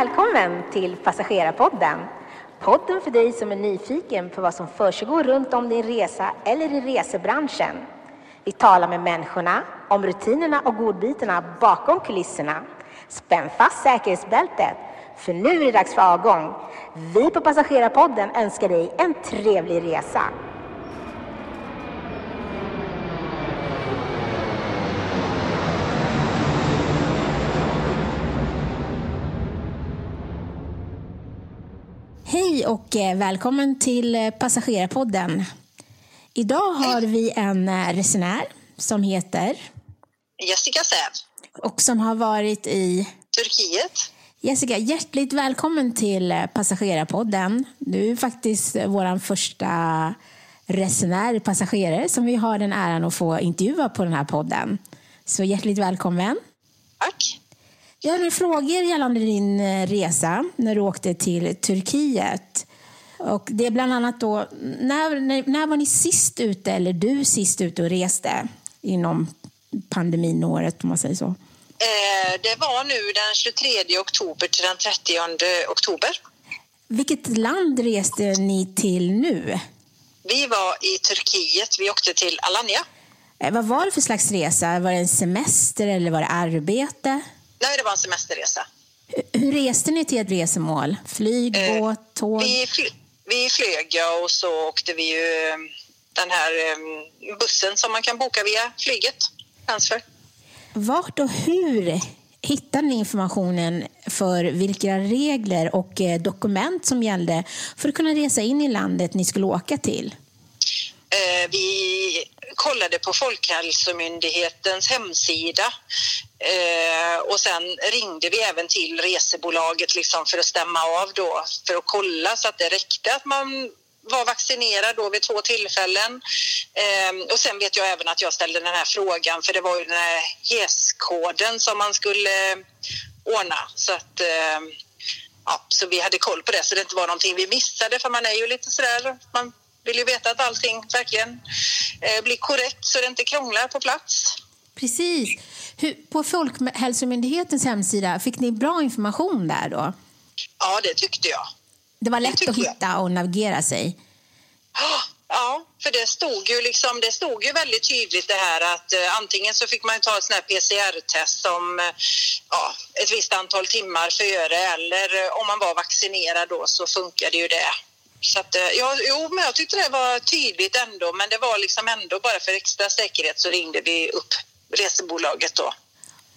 Välkommen till Passagerarpodden. Podden för dig som är nyfiken på vad som försiggår runt om din resa eller i resebranschen. Vi talar med människorna om rutinerna och godbitarna bakom kulisserna. Spänn fast säkerhetsbältet, för nu är det dags för avgång. Vi på Passagerarpodden önskar dig en trevlig resa. Hej och eh, välkommen till eh, Passagerarpodden. Idag har vi en eh, resenär som heter Jessica Säv. och som har varit i Turkiet. Jessica, hjärtligt välkommen till Passagerarpodden. Du är faktiskt vår första resenär, passagerare, som vi har den äran att få intervjua på den här podden. Så hjärtligt välkommen. Tack. Jag har några frågor gällande din eh, resa när du åkte till Turkiet. Och det är bland annat då, när, när, när var ni sist ute, eller du sist ute och reste inom pandeminåret om man säger så? Eh, det var nu den 23 oktober till den 30 oktober. Vilket land reste ni till nu? Vi var i Turkiet. Vi åkte till Alanya. Eh, Vad var det för slags resa? Var det en semester eller var det arbete? Nej, det var en semesterresa. Hur- reste ni till ett resemål? Flyg, Eh, båt, tåg? Vi, fly, vi flög ja, och så åkte vi ju eh, den här eh, bussen som man kan boka via flyget. Transfer. Vart och hur hittade ni informationen för vilka regler och eh, dokument som gällde för att kunna resa in i landet ni skulle åka till? Eh, vi kollade på Folkhälsomyndighetens hemsida eh, och sen ringde vi även till resebolaget liksom för att stämma av då för att kolla så att det räckte att man var vaccinerad då vid två tillfällen. Eh, och sen vet jag även att jag ställde den här frågan för det var ju den här HES-koden som man skulle eh, ordna så att eh, ja, så vi hade koll på det så det inte var någonting vi missade för man är ju lite sådär, man vill ju veta att allting verkligen eh, blir korrekt så det inte krånglar på plats. Precis. Hur, på Folkhälsomyndighetens hemsida, fick ni bra information där då? Ja, det tyckte jag. Det var lätt tycker att jag. hitta och navigera sig. Ja, för det stod ju liksom, det stod ju väldigt tydligt det här att eh, antingen så fick man ta ett sånt här PCR-test som eh, ja, ett visst antal timmar före eller eh, om man var vaccinerad då så funkade ju det. Så att, eh, ja, jo, men jag tyckte det var tydligt ändå, men det var liksom ändå bara för extra säkerhet så ringde vi upp resebolaget då.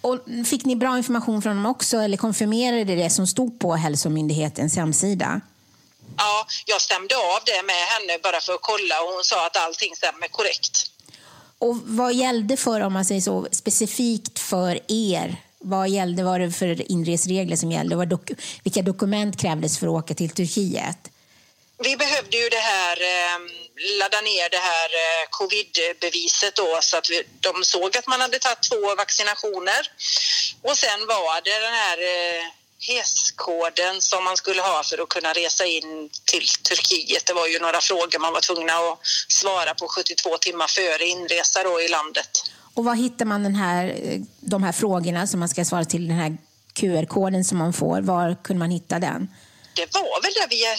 Och fick ni bra information från dem också eller konfirmerade det som stod på Hälsomyndighetens hemsida? Ja, jag stämde av det med henne bara för att kolla och hon sa att allting stämmer korrekt. Och vad gällde för, om man säger så, specifikt för er? Vad gällde, var det för inresregler som gällde? Vilka dokument krävdes för att åka till Turkiet? Vi behövde ju det här, eh, ladda ner det här eh, då så att vi, de såg att man hade tagit två vaccinationer. Och sen var det den här eh, HES-koden som man skulle ha för att kunna resa in till Turkiet. Det var ju några frågor man var tvungna att svara på 72 timmar före inresa då i landet. Och var hittar man den här, eh, de här frågorna som man ska svara till, den här QR-koden som man får? Var kunde man hitta den? Det var väl där via,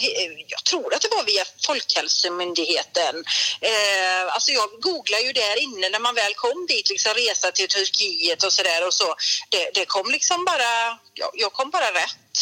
jag tror att det var via Folkhälsomyndigheten. Eh, alltså jag googlade ju där inne när man väl kom dit, liksom resa till Turkiet och sådär och så. Det, det kom liksom bara, jag, jag kom bara rätt.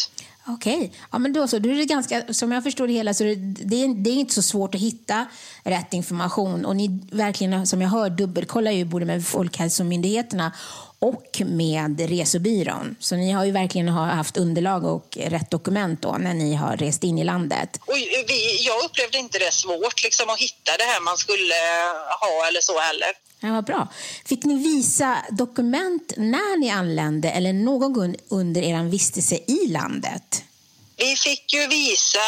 Okej, ja, men då så. Då är det ganska, som jag förstår det hela så det, det, är, det är inte så svårt att hitta rätt information. Och ni verkligen, som jag hör, dubbelkollar ju både med Folkhälsomyndigheterna och med resebyrån. Så ni har ju verkligen ha- haft underlag och rätt dokument då när ni har rest in i landet. Och vi, jag upplevde inte det svårt liksom att hitta det här man skulle ha eller så heller. Ja, vad bra. Fick ni visa dokument när ni anlände eller någon gång under er vistelse i landet? Vi fick ju visa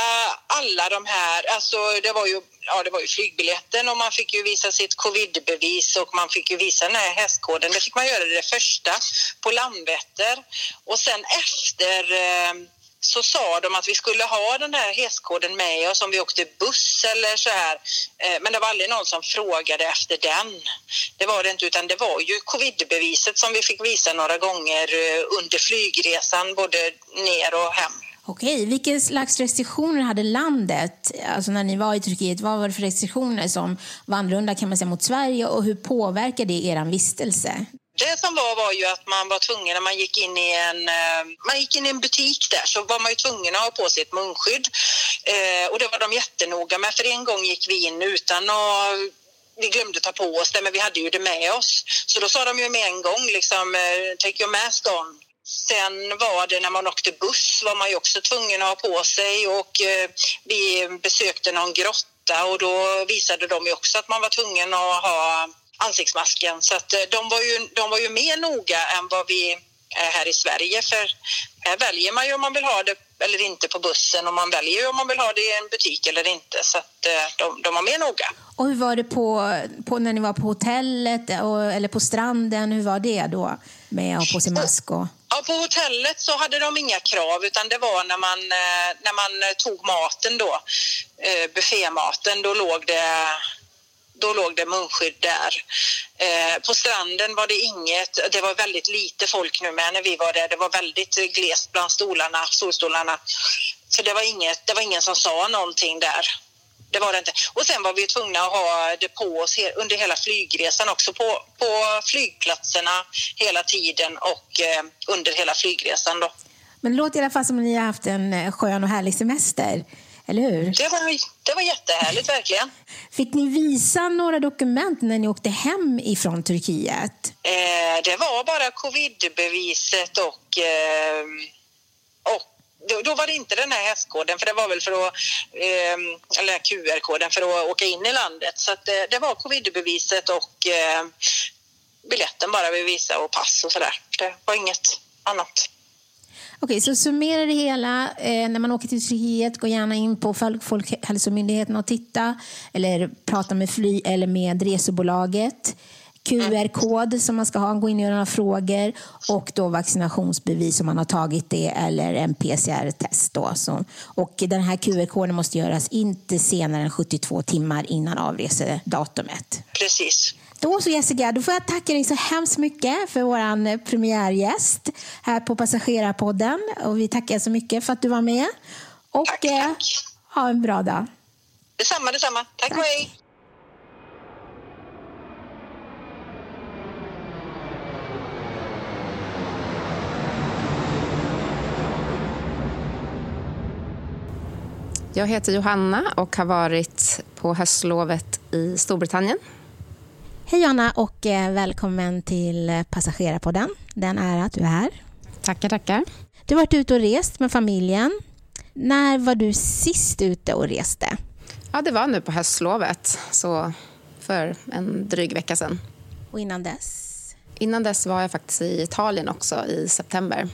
alla de här, alltså det var ju, ja, det var ju flygbiljetten och man fick ju visa sitt covidbevis och man fick ju visa den här hästkoden. Det fick man göra det första på Landvetter och sen efter eh, så sa de att vi skulle ha den här hästkoden med oss om vi åkte buss eller så här. Eh, men det var aldrig någon som frågade efter den. Det var det inte, utan det var ju covidbeviset som vi fick visa några gånger eh, under flygresan, både ner och hem. Okej, vilka slags restriktioner hade landet, alltså när ni var i Turkiet, vad var det för restriktioner som var annorlunda kan man säga mot Sverige och hur påverkade det er vistelse? Det som var var ju att man var tvungen när man gick in i en, eh, man gick in i en butik där så var man ju tvungen att ha på sig ett munskydd. Eh, och det var de jättenoga med för en gång gick vi in utan att vi glömde ta på oss det men vi hade ju det med oss. Så då sa de ju med en gång liksom eh, take your mask on. Sen var det när man åkte buss var man ju också tvungen att ha på sig och eh, vi besökte någon grotta och då visade de ju också att man var tvungen att ha ansiktsmasken. Så att eh, de var ju, de var ju mer noga än vad vi är här i Sverige. För här väljer man ju om man vill ha det eller inte på bussen och man väljer ju om man vill ha det i en butik eller inte. Så att eh, de, de var mer noga. Och hur var det på, på när ni var på hotellet och, eller på stranden? Hur var det då med att ha på sig mask? Och... Ja, på hotellet så hade de inga krav utan det var när man, eh, när man eh, tog maten då, eh, buffématen, då låg det då låg det munskydd där. Eh, på stranden var det inget, det var väldigt lite folk nu med när vi var där. Det var väldigt glest bland stolarna, solstolarna. Så det var, inget, det var ingen som sa någonting där. Det var det inte. Och sen var vi tvungna att ha det på oss under hela flygresan också på, på flygplatserna hela tiden och eh, under hela flygresan då. Men det låter i alla fall som att ni har haft en eh, skön och härlig semester. Eller hur? Det var, det var jättehärligt, verkligen. Fick ni visa några dokument när ni åkte hem ifrån Turkiet? Eh, det var bara covidbeviset och, eh, och då, då, var det inte den här hästkoden, för det var väl för att, eh, eller QR-koden för att åka in i landet. Så att, eh, det var covidbeviset och eh, biljetten bara vi visa och pass och sådär. Det var inget annat. Okej, så summera det hela. Eh, när man åker till Turkiet, gå gärna in på Folkhälsomyndigheten och titta. Eller prata med fly eller med resebolaget. QR-kod som man ska ha, gå in och göra några frågor och då vaccinationsbevis om man har tagit det eller en PCR-test. Då. Så, och den här QR-koden måste göras inte senare än 72 timmar innan avresedatumet. Precis. Då så Jessica, då får jag tacka dig så hemskt mycket för vår premiärgäst här på Passagerarpodden. Och vi tackar så mycket för att du var med. Och tack, tack. Eh, ha en bra dag. Detsamma, detsamma. Tack, tack. och hej. Jag heter Johanna och har varit på höstlovet i Storbritannien Hej Anna och eh, välkommen till Passagerarpodden. Den är att du är här. Tackar, tackar. Du har varit ute och rest med familjen. När var du sist ute och reste? Ja, det var nu på höstlovet, så för en dryg vecka sedan. Och innan dess? Innan dess var jag faktiskt i Italien också i september.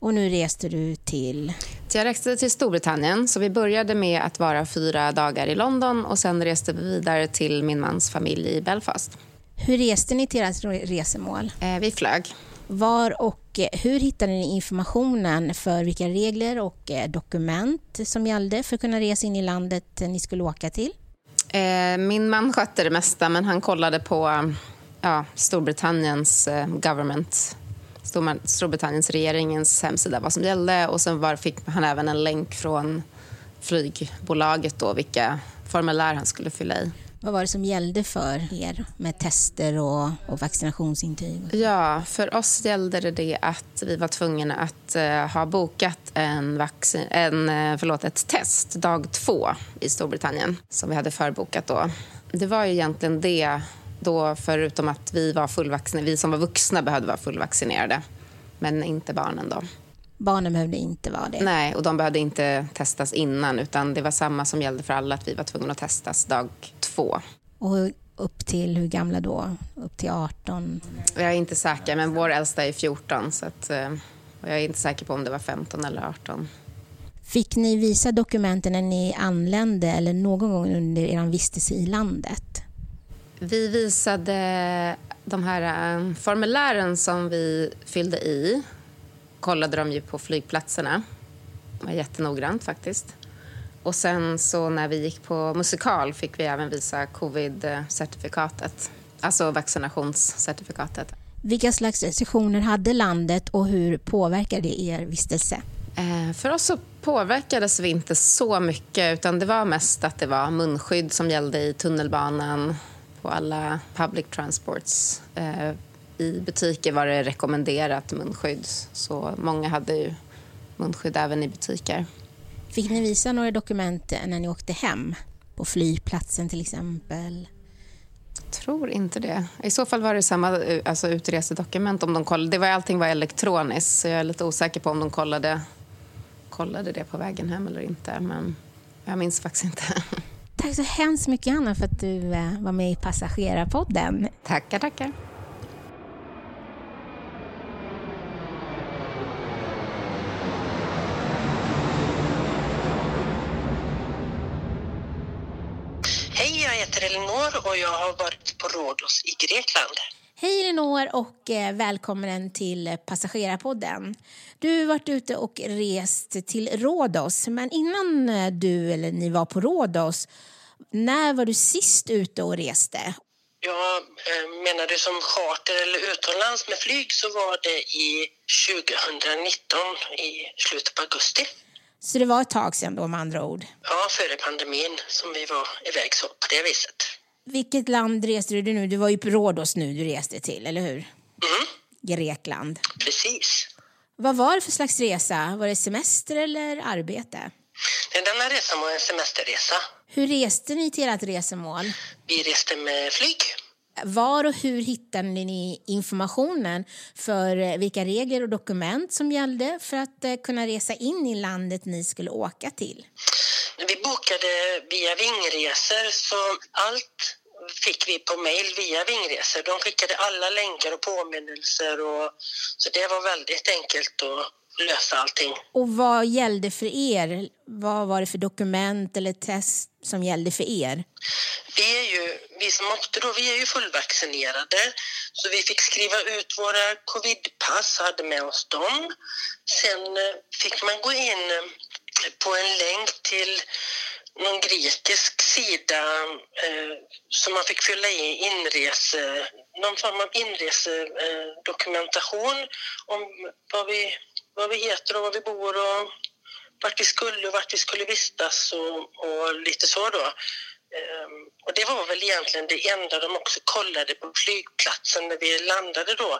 Och nu reste du till? Jag reste till Storbritannien. Så vi började med att vara fyra dagar i London och sen reste vi vidare till min mans familj i Belfast. Hur reste ni till ert resemål? Eh, vi flög. Var och eh, hur hittade ni informationen för vilka regler och eh, dokument som gällde för att kunna resa in i landet ni skulle åka till? Min man skötte det mesta, men han kollade på ja, Storbritanniens government Storbritanniens regeringens hemsida vad som gällde och sen var, fick han även en länk från flygbolaget då vilka formulär han skulle fylla i. Vad var det som gällde för er med tester och, och vaccinationsintyg? Ja, för oss gällde det, det att vi var tvungna att uh, ha bokat en vaccin, en, uh, förlåt, ett test dag två i Storbritannien som vi hade förbokat då. Det var ju egentligen det då förutom att vi var fullvaccinerade, vi som var vuxna behövde vara fullvaccinerade, men inte barnen då. Barnen behövde inte vara det? Nej, och de behövde inte testas innan utan det var samma som gällde för alla, att vi var tvungna att testas dag två. Och upp till hur gamla då? Upp till 18? Jag är inte säker, men vår äldsta är 14 så att, eh, jag är inte säker på om det var 15 eller 18. Fick ni visa dokumenten när ni anlände eller någon gång under er vistelse i landet? Vi visade de här eh, formulären som vi fyllde i kollade de ju på flygplatserna. Det var jättenoggrant faktiskt. Och sen så när vi gick på musikal fick vi även visa covid-certifikatet. Alltså vaccinationscertifikatet. Vilka slags restriktioner hade landet och hur påverkade det er vistelse? Eh, för oss så påverkades vi inte så mycket utan det var mest att det var munskydd som gällde i tunnelbanan, på alla public transports. Eh, I butiker var det rekommenderat munskydd så många hade ju munskydd även i butiker. Fick ni visa några dokument när ni åkte hem? På flygplatsen till exempel? tror inte det. I så fall var det samma alltså, utresedokument. Om de kollade. Det var, allting var elektroniskt, så jag är lite osäker på om de kollade, kollade det på vägen hem eller inte. Men jag minns faktiskt inte. Tack så hemskt mycket, Anna, för att du eh, var med i Passagerarpodden. Tackar, tackar. heter Elinor och jag har varit på Rhodos i Grekland. Hej Elinor och eh, välkommen till Passagerarpodden. Du har varit ute och rest till Rhodos, men innan eh, du eller ni var på Rhodos, när var du sist ute och reste? Ja, eh, menar du som charter eller utomlands med flyg så var det i 2019 i slutet på augusti. Så det var ett tag sedan då med andra ord? Ja, före pandemin som vi var iväg så på det viset. Vilket land reste du nu? Du var ju på Rhodos nu du reste till, eller hur? Mm. Grekland. Precis. Vad var det för slags resa? Var det semester eller arbete? Denna resan var en semesterresa. Hur reste ni till ert resemål? Vi reste med flyg. Var och hur hittade ni informationen för eh, vilka regler och dokument som gällde för att eh, kunna resa in i landet ni skulle åka till? Vi bokade via Vingresor så allt fick vi på mail via Vingresor. De skickade alla länkar och påminnelser och så det var väldigt enkelt att lösa allting. Och vad gällde för er? Vad var det för dokument eller test som gällde för er? Vi, är ju, vi som åkte då, vi är ju fullvaccinerade så vi fick skriva ut våra covidpass, hade med oss dem. Sen eh, fick man gå in eh, på en länk till någon grekisk sida eh, som man fick fylla i inrese, någon form av inresedokumentation eh, om vad vi vad vi heter och var vi bor och vart vi skulle och vart vi skulle vistas och, och lite så då. Um, och det var väl egentligen det enda de också kollade på flygplatsen när vi landade då,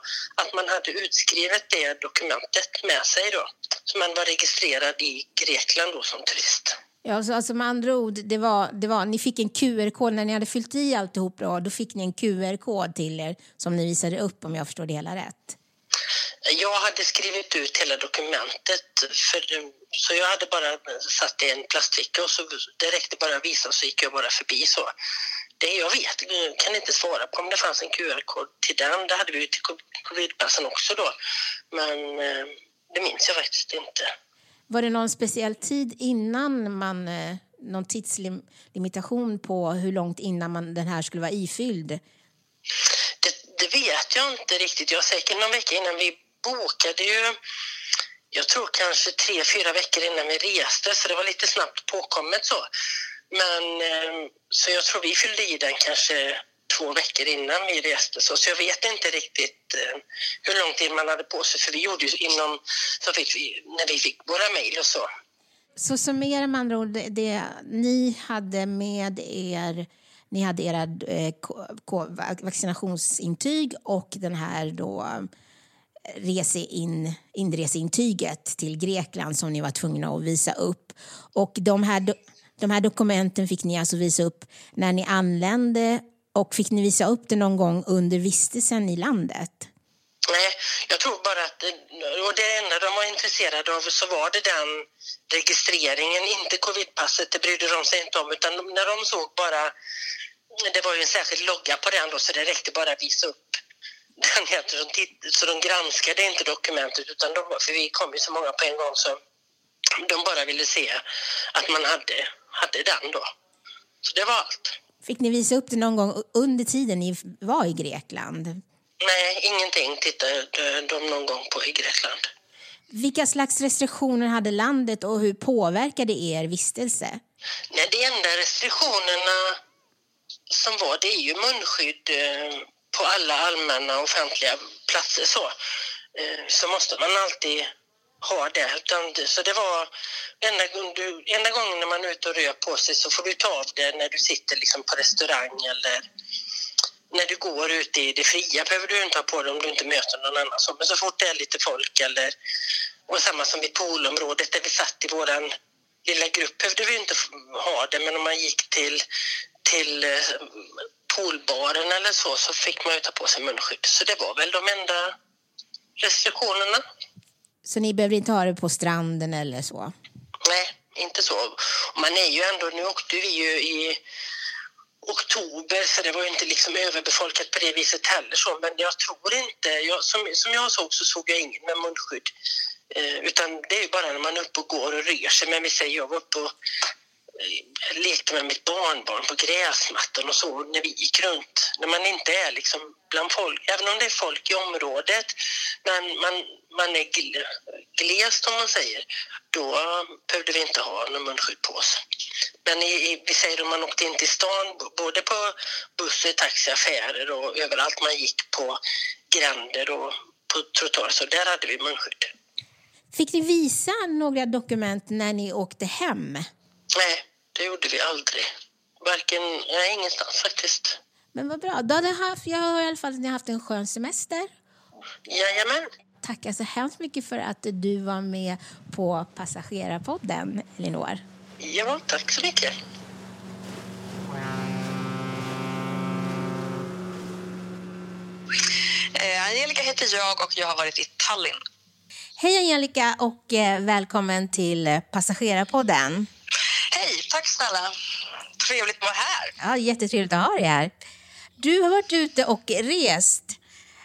att man hade utskrivet det dokumentet med sig då. Så man var registrerad i Grekland då som turist. Ja, så alltså med andra ord, det var, det var, ni fick en QR-kod när ni hade fyllt i alltihop bra, då fick ni en QR-kod till er som ni visade upp om jag förstår det hela rätt. Jag hade skrivit ut hela dokumentet för, så jag hade bara satt det i en plastficka och så det räckte bara att visa så gick jag bara förbi så. Det jag vet, jag kan inte svara på om det fanns en QR-kod till den. Det hade vi ju till covidpassen också då. Men eh, det minns jag faktiskt inte. Var det någon speciell tid innan man, eh, någon tidslimitation på hur långt innan man, den här skulle vara ifylld? Det, det vet jag inte riktigt. Jag säkert någon vecka innan vi bokade ju, jag tror kanske tre, fyra veckor innan vi reste, så det var lite snabbt påkommet så. Men ehm, så jag tror vi fyllde i den kanske två veckor innan vi reste. Så, så jag vet inte riktigt eh, hur lång tid man hade på sig, för vi gjorde ju inom, så fick vi, när vi fick våra mejl och så. Så summera med andra ord, det, det ni hade med er ni hade era eh, vaccinationsintyg och den här då resein, inreseintyget till Grekland som ni var tvungna att visa upp. Och de här, de här dokumenten fick ni alltså visa upp när ni anlände och fick ni visa upp det någon gång under vistelsen i landet? Nej, jag tror bara att och det enda de var intresserade av så var det den registreringen, inte covidpasset, det brydde de sig inte om utan när de såg bara, det var ju en särskild logga på den då så det räckte bara att visa upp den heter, så de granskade inte dokumentet utan de, för vi kom ju så många på en gång så de bara ville se att man hade, hade den då. Så det var allt. Fick ni visa upp det någon gång under tiden ni var i Grekland? Nej, ingenting tittade de någon gång på i Grekland. Vilka slags restriktioner hade landet och hur påverkade er vistelse? Nej, de enda restriktionerna som var, det är ju munskydd eh, på alla allmänna offentliga platser. Så, eh, så måste man alltid ha det. Så det var enda, enda gången när man är ute och rör på sig så får du ta av det när du sitter liksom på restaurang eller när du går ute i det fria behöver du inte ha på dig om du inte möter någon annan. Men så fort det är lite folk eller och samma som i poolområdet där vi satt i våran lilla grupp behövde vi inte ha det men om man gick till, till eh, poolbaren eller så så fick man ju ta på sig munskydd. Så det var väl de enda restriktionerna. Så ni behöver inte ha det på stranden eller så? Nej, inte så. Man är ju ändå, nu åkte vi ju i oktober så det var ju inte liksom överbefolkat på det viset heller. Så, men jag tror inte, jag, som, som jag såg så såg jag ingen med munskydd. Eh, utan det är ju bara när man är uppe och går och rör sig. Men vi säger jag var uppe och Eh, lekte med mitt barnbarn på gräsmattan och så när vi gick runt. När man inte är liksom bland folk, även om det är folk i området, men man, man är glest om man säger, då behövde vi inte ha någon munskydd på oss. Men i, vi säger om man åkte in till stan, både på bussar, taxi, affärer och överallt man gick på gränder och på trottoarer, så där hade vi munskydd. Fick ni visa några dokument när ni åkte hem? Nej, det gjorde vi aldrig. Varken, nej, ingenstans faktiskt. Men vad bra. Då hade haft, jag hör i alla fall att ni har haft en skön semester. Jajamän. Tackar så hemskt mycket för att du var med på Passagerarpodden, Elinor. Ja, tack så mycket. Eh, Angelica heter jag och jag har varit i Tallinn. Hej Angelica och eh, välkommen till Passagerarpodden. Tack snälla. Trevligt att vara här. Ja, jättetrevligt att ha dig här. Du har varit ute och rest.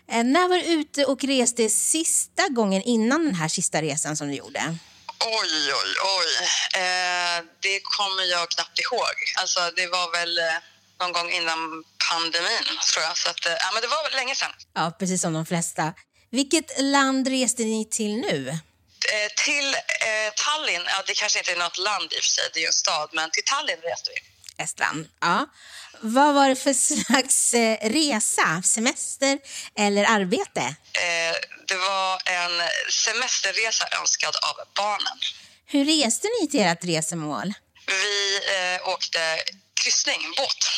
När var du ute och reste sista gången innan den här sista resan som du gjorde? Oj, oj, oj. Eh, det kommer jag knappt ihåg. Alltså, det var väl eh, någon gång innan pandemin, tror jag. Så att, eh, ja, men det var länge sedan. Ja, precis som de flesta. Vilket land reste ni till nu? Eh, till eh, Tallinn, ja, det kanske inte är något land i och för sig, det är ju en stad, men till Tallinn reste vi. Estland, ja. Vad var det för slags eh, resa? Semester eller arbete? Det var en semesterresa önskad av barnen. Hur reste ni till ert resemål? Vi åkte kryssning, båt.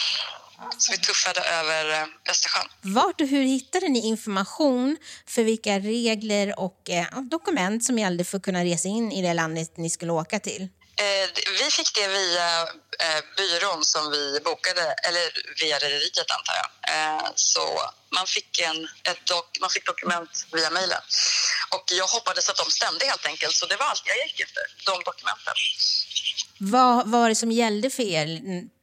Så vi tuffade över eh, Östersjön. Vart och hur hittade ni information för vilka regler och eh, dokument som gällde för att kunna resa in i det landet ni skulle åka till? Eh, vi fick det via eh, byrån som vi bokade, eller via rederiet antar jag. Eh, så man fick, en, ett dok, man fick dokument via mejlen. Och jag hoppades att de stämde helt enkelt, så det var allt jag gick efter, de dokumenten. Vad, vad var det som gällde för er,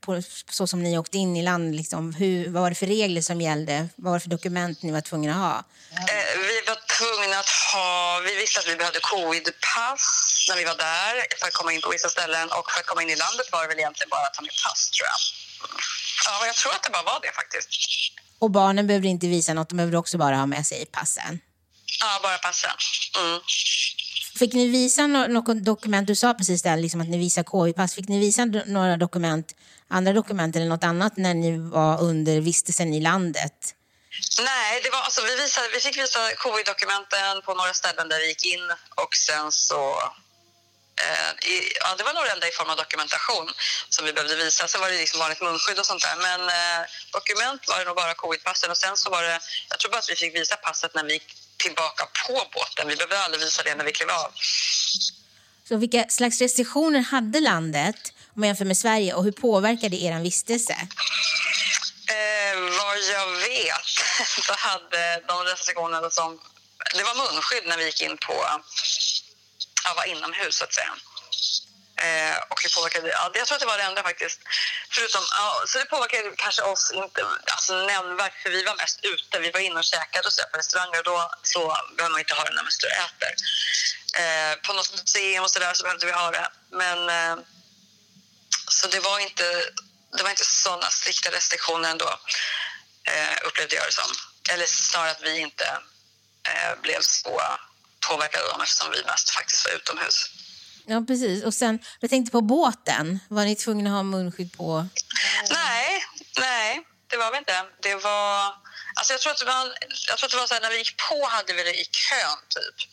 på, så som ni åkte in i land? Liksom? Hur, vad var det för regler som gällde? Vad var det för dokument ni var tvungna att ha? Eh, vi var tvungna att ha... Vi visste att vi behövde covidpass när vi var där för att komma in på vissa ställen. Och för att komma in i landet var det väl egentligen bara att ta med pass, tror jag. Ja, jag tror att det bara var det faktiskt. Och barnen behövde inte visa något, de behövde också bara ha med sig passen? Ja, bara passen. Mm. Fick ni visa något dokument? Du sa precis där, liksom att ni visar KI-pass. Fick ni visa några dokument, andra dokument eller något annat när ni var under vistelsen i landet? Nej, det var, alltså, vi, visade, vi fick visa covid-dokumenten på några ställen där vi gick in och sen så... Eh, i, ja, det var nog det enda i form av dokumentation som vi behövde visa. Sen var det liksom vanligt munskydd och sånt där. Men eh, dokument var det nog bara covidpassen och sen så var det... Jag tror bara att vi fick visa passet när vi gick tillbaka på båten. Vi behövde aldrig visa det när vi klev av. Så vilka slags restriktioner hade landet om man jämför med Sverige och hur påverkade er vistelse? Eh, vad jag vet så hade de restriktionerna som... Det var munskydd när vi gick in på... Ja, var inomhus, så att säga. Eh, och det påverkade, ja, jag tror att det var det enda faktiskt. Förutom, ja, så det påverkade kanske oss inte alltså, nämnvärt för vi var mest ute. Vi var inne och käkade och så på restauranger och då så behöver man inte ha det när man står och äter. Eh, på något museum och så där så behövde vi ha det. Men eh, så det var inte, det var inte sådana strikta restriktioner ändå eh, upplevde jag det som. Eller snarare att vi inte eh, blev så påverkade dem eftersom vi mest faktiskt var utomhus. Ja, precis. Och sen, jag tänkte på båten. Var ni tvungna att ha munskydd på? Nej, nej, det var vi inte. Det var... Alltså jag tror att det var, jag tror att det var så här, när vi gick på hade vi det i kön, typ.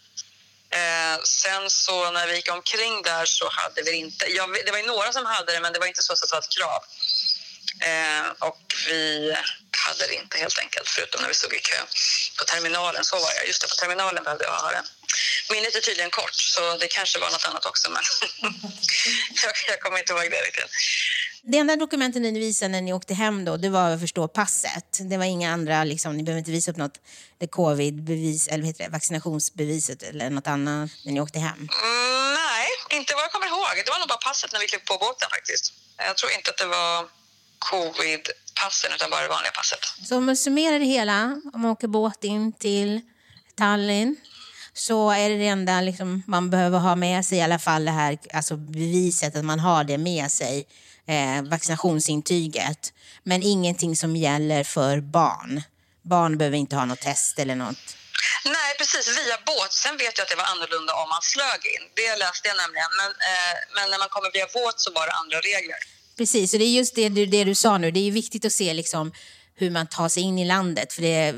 Eh, sen så när vi gick omkring där så hade vi inte. Jag, det var ju några som hade det, men det var inte så att det var ett krav. Eh, och vi hade det inte helt enkelt, förutom när vi stod i kö på terminalen. Så var jag. Just det, på terminalen behövde jag ha det. Minnet är tydligen kort, så det kanske var något annat också, men jag, jag kommer inte ihåg det riktigt. Det enda dokumentet ni visade när ni åkte hem då, det var vad jag förstår passet. Det var inga andra, liksom, ni behöver inte visa upp något covid-bevis eller heter det, vaccinationsbeviset eller något annat när ni åkte hem. Mm, nej, inte vad jag kommer ihåg. Det var nog bara passet när vi klev på båten faktiskt. Jag tror inte att det var covid-passen utan bara det vanliga passet. Så om man summerar det hela, om man åker båt in till Tallinn så är det det enda liksom, man behöver ha med sig i alla fall det här alltså beviset att man har det med sig, eh, vaccinationsintyget. Men ingenting som gäller för barn. Barn behöver inte ha något test eller något. Nej, precis. Via båt. Sen vet jag att det var annorlunda om man flög in. Det läste jag nämligen. Men, eh, men när man kommer via båt så var det andra regler. Precis, och det är just det, det du sa nu. Det är viktigt att se liksom hur man tar sig in i landet. För det,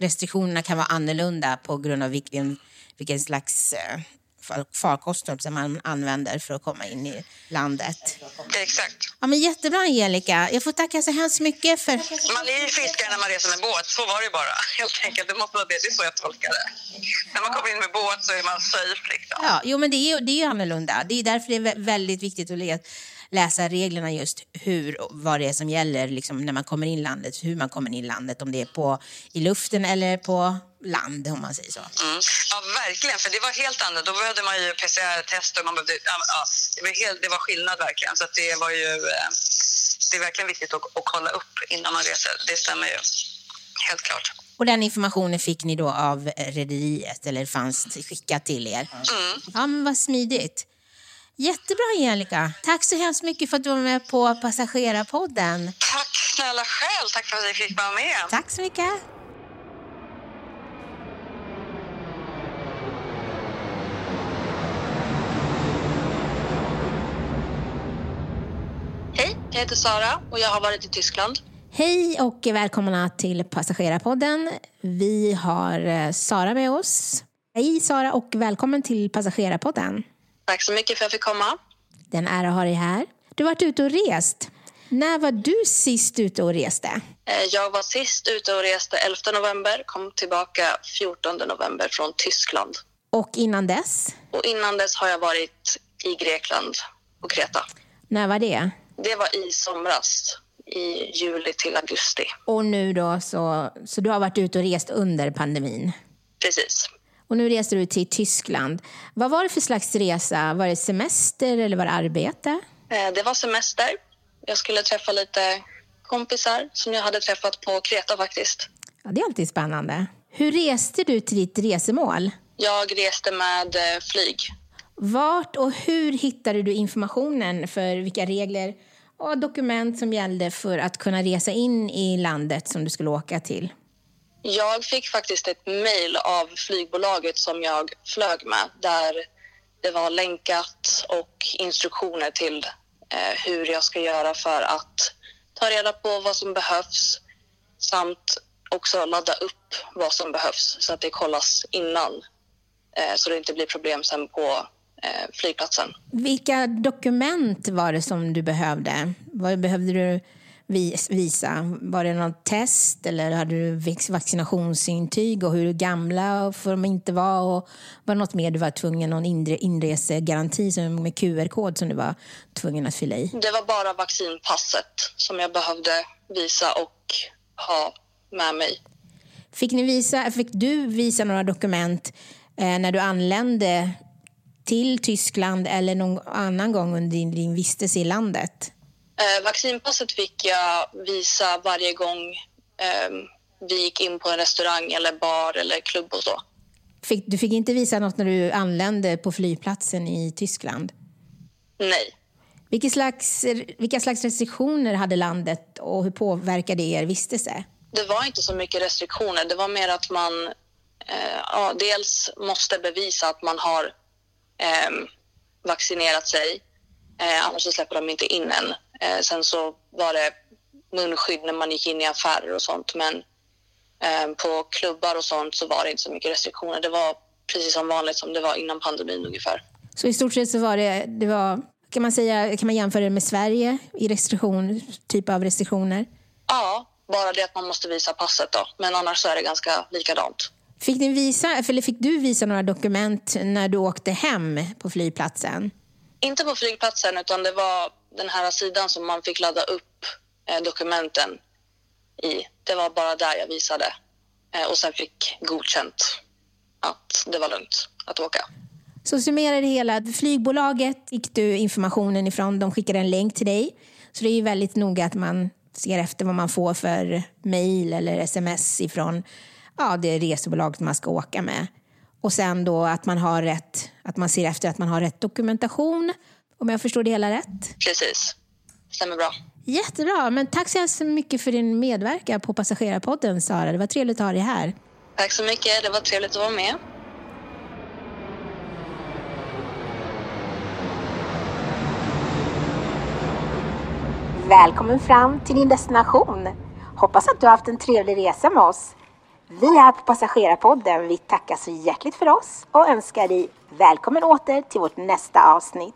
restriktionerna kan vara annorlunda på grund av vilken, vilken slags eh, farkoster som man använder för att komma in i landet. Exakt. Ja, men jättebra Angelica. Jag får tacka så hemskt mycket för... Man är ju fiskare när man reser med båt, så var det bara. Helt enkelt. Det måste vara det. Det är så jag tolkar det. När man kommer in med båt så är man safe. Liksom. Ja, jo, men det är, det är annorlunda. Det är därför det är väldigt viktigt att läsa reglerna just hur, vad det är som gäller liksom, när man kommer in i landet, hur man kommer in i landet, om det är på, i luften eller på land om man säger så. Mm. Ja, verkligen, för det var helt annat. Då behövde man ju PCR-test och man behövde, ja, det, var helt, det var skillnad verkligen. Så det var ju, eh, det är verkligen viktigt att, att kolla upp innan man reser. Det stämmer ju, helt klart. Och den informationen fick ni då av rederiet eller fanns skickat till er? Mm. Ja, men vad smidigt. Jättebra Angelica. Tack så hemskt mycket för att du var med på Passagerarpodden. Tack snälla själv. Tack för att jag fick vara med. Tack så mycket. Hej, jag heter Sara och jag har varit i Tyskland. Hej och välkomna till Passagerarpodden. Vi har eh, Sara med oss. Hej Sara och välkommen till Passagerarpodden. Tack så mycket för att jag fick komma. Den ära har dig här. Du har varit ute och rest. När var du sist ute och reste? Eh, jag var sist ute och reste 11 november, kom tillbaka 14 november från Tyskland. Och innan dess? Och innan dess har jag varit i Grekland och Kreta. När var det? Det var i somras, i juli till augusti. Och nu då, så, så du har varit ute och rest under pandemin? Precis. Och nu reser du till Tyskland. Vad var det för slags resa? Var det semester eller var det arbete? Eh, det var semester. Jag skulle träffa lite kompisar som jag hade träffat på Kreta faktiskt. Ja, det är alltid spännande. Hur reste du till ditt resemål? Jag reste med eh, flyg. Vart och hur hittade du informationen för vilka regler och dokument som gällde för att kunna resa in i landet som du skulle åka till? Jag fick faktiskt ett mejl av flygbolaget som jag flög med där det var länkat och instruktioner till eh, hur jag ska göra för att ta reda på vad som behövs samt också ladda upp vad som behövs så att det kollas innan eh, så det inte blir problem sen på eh, flygplatsen. Vilka dokument var det som du behövde? Vad behövde du visa? Var det något test eller hade du vaccinationsintyg och hur gamla får de inte vara? Och var det något mer du var tvungen, någon inresegaranti med QR-kod som du var tvungen att fylla i? Det var bara vaccinpasset som jag behövde visa och ha med mig. Fick, ni visa, fick du visa några dokument eh, när du anlände till Tyskland eller någon annan gång under din, din vistelse i landet? Eh, vaccinpasset fick jag visa varje gång eh, vi gick in på en restaurang eller bar eller klubb och så. Fick, du fick inte visa något när du anlände på flygplatsen i Tyskland? Nej. Vilka slags, vilka slags restriktioner hade landet och hur påverkade er vistelse? Det var inte så mycket restriktioner. Det var mer att man eh, ja, dels måste bevisa att man har eh, vaccinerat sig. Eh, annars så släpper de inte in en. Eh, sen så var det munskydd när man gick in i affärer och sånt. Men eh, på klubbar och sånt så var det inte så mycket restriktioner. Det var precis som vanligt som det var innan pandemin ungefär. Så i stort sett så var det, det var, kan man säga, kan man jämföra det med Sverige i restriktion, typ av restriktioner? Ja, bara det att man måste visa passet då. Men annars så är det ganska likadant. Fick, ni visa, eller fick du visa några dokument när du åkte hem på flygplatsen? Inte på flygplatsen utan det var den här sidan som man fick ladda upp eh, dokumenten i. Det var bara där jag visade eh, och sen fick godkänt att det var lugnt att åka. Så summera det hela. Flygbolaget fick du informationen ifrån. De skickade en länk till dig. Så det är ju väldigt noga att man ser efter vad man får för mejl eller sms ifrån ja, det resebolaget man ska åka med. Och sen då att man har rätt, att man ser efter att man har rätt dokumentation. Om jag förstår det hela rätt? Precis. Stämmer bra. Jättebra. Men tack så hemskt mycket för din medverkan på Passagerarpodden, Sara. Det var trevligt att ha dig här. Tack så mycket. Det var trevligt att vara med. Välkommen fram till din destination. Hoppas att du har haft en trevlig resa med oss. Vi här på Passagerarpodden, vi tackar så hjärtligt för oss och önskar dig välkommen åter till vårt nästa avsnitt.